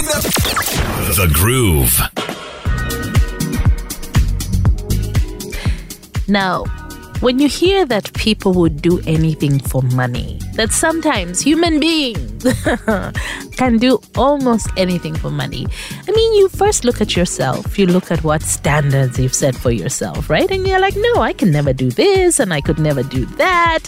The Groove. Now, when you hear that people would do anything for money, that sometimes human beings can do almost anything for money. I mean, you first look at yourself, you look at what standards you've set for yourself, right? And you're like, no, I can never do this and I could never do that.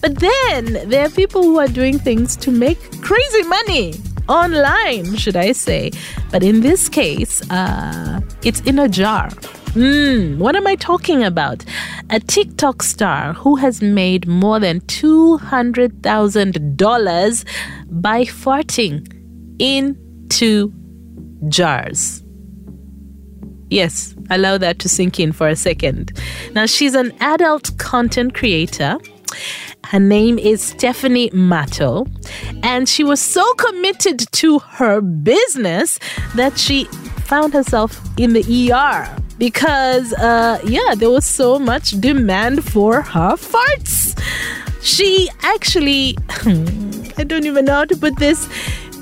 But then there are people who are doing things to make crazy money online, should I say. But in this case, uh, it's in a jar. Hmm, what am I talking about? A TikTok star who has made more than $200,000 by farting into jars. Yes, allow that to sink in for a second. Now, she's an adult content creator. Her name is Stephanie Matto, and she was so committed to her business that she found herself in the ER because, uh, yeah, there was so much demand for her farts. She actually, I don't even know how to put this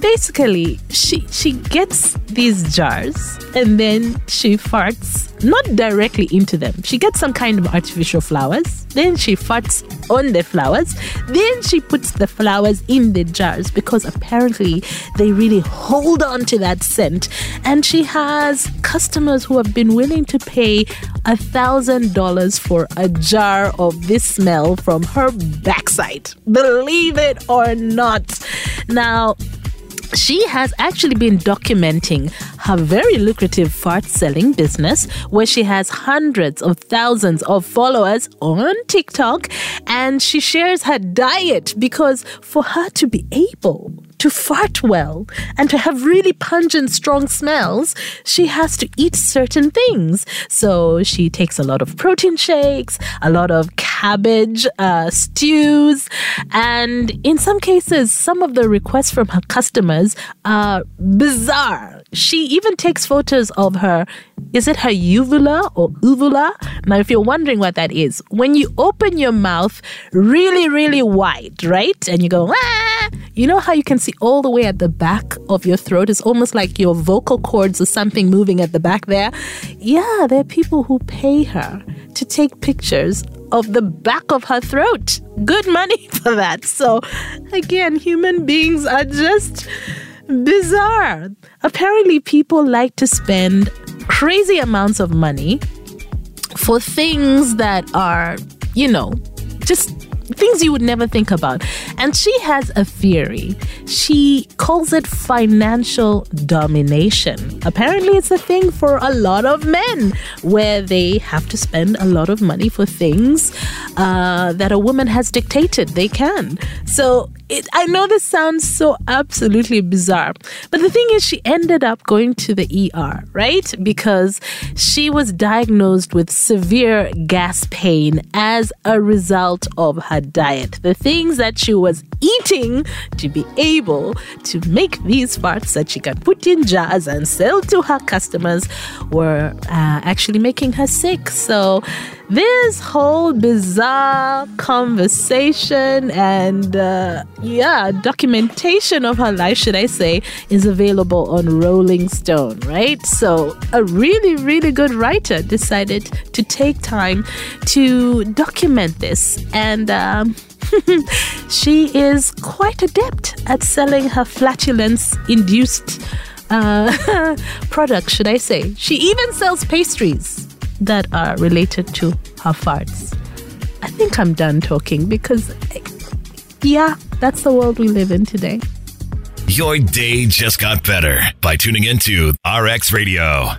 basically she she gets these jars and then she farts not directly into them. She gets some kind of artificial flowers then she farts on the flowers then she puts the flowers in the jars because apparently they really hold on to that scent. And she has customers who have been willing to pay a thousand dollars for a jar of this smell from her backside. Believe it or not. Now she has actually been documenting her very lucrative fart selling business where she has hundreds of thousands of followers on TikTok and she shares her diet because for her to be able to fart well and to have really pungent, strong smells, she has to eat certain things. So she takes a lot of protein shakes, a lot of cabbage uh, stews, and in some cases, some of the requests from her customers are bizarre. She even takes photos of her. Is it her uvula or uvula? Now, if you're wondering what that is, when you open your mouth really, really wide, right? And you go, ah, you know how you can see all the way at the back of your throat? It's almost like your vocal cords or something moving at the back there. Yeah, there are people who pay her to take pictures of the back of her throat. Good money for that. So, again, human beings are just bizarre. Apparently, people like to spend crazy amounts of money for things that are, you know, just things you would never think about. And she has a theory. She calls it financial domination. Apparently, it's a thing for a lot of men where they have to spend a lot of money for things uh, that a woman has dictated they can. So it, I know this sounds so absolutely bizarre, but the thing is, she ended up going to the ER, right? Because she was diagnosed with severe gas pain as a result of her diet. The things that she was eating to be able to make these farts that she can put in jars and sell to her customers were uh, actually making her sick. So, this whole bizarre conversation and uh, yeah documentation of her life should i say is available on rolling stone right? So a really really good writer decided to take time to document this and um, she is quite adept at selling her flatulence induced uh, products should i say. She even sells pastries that are related to her farts. I think I'm done talking because, yeah, that's the world we live in today. Your day just got better by tuning into RX Radio.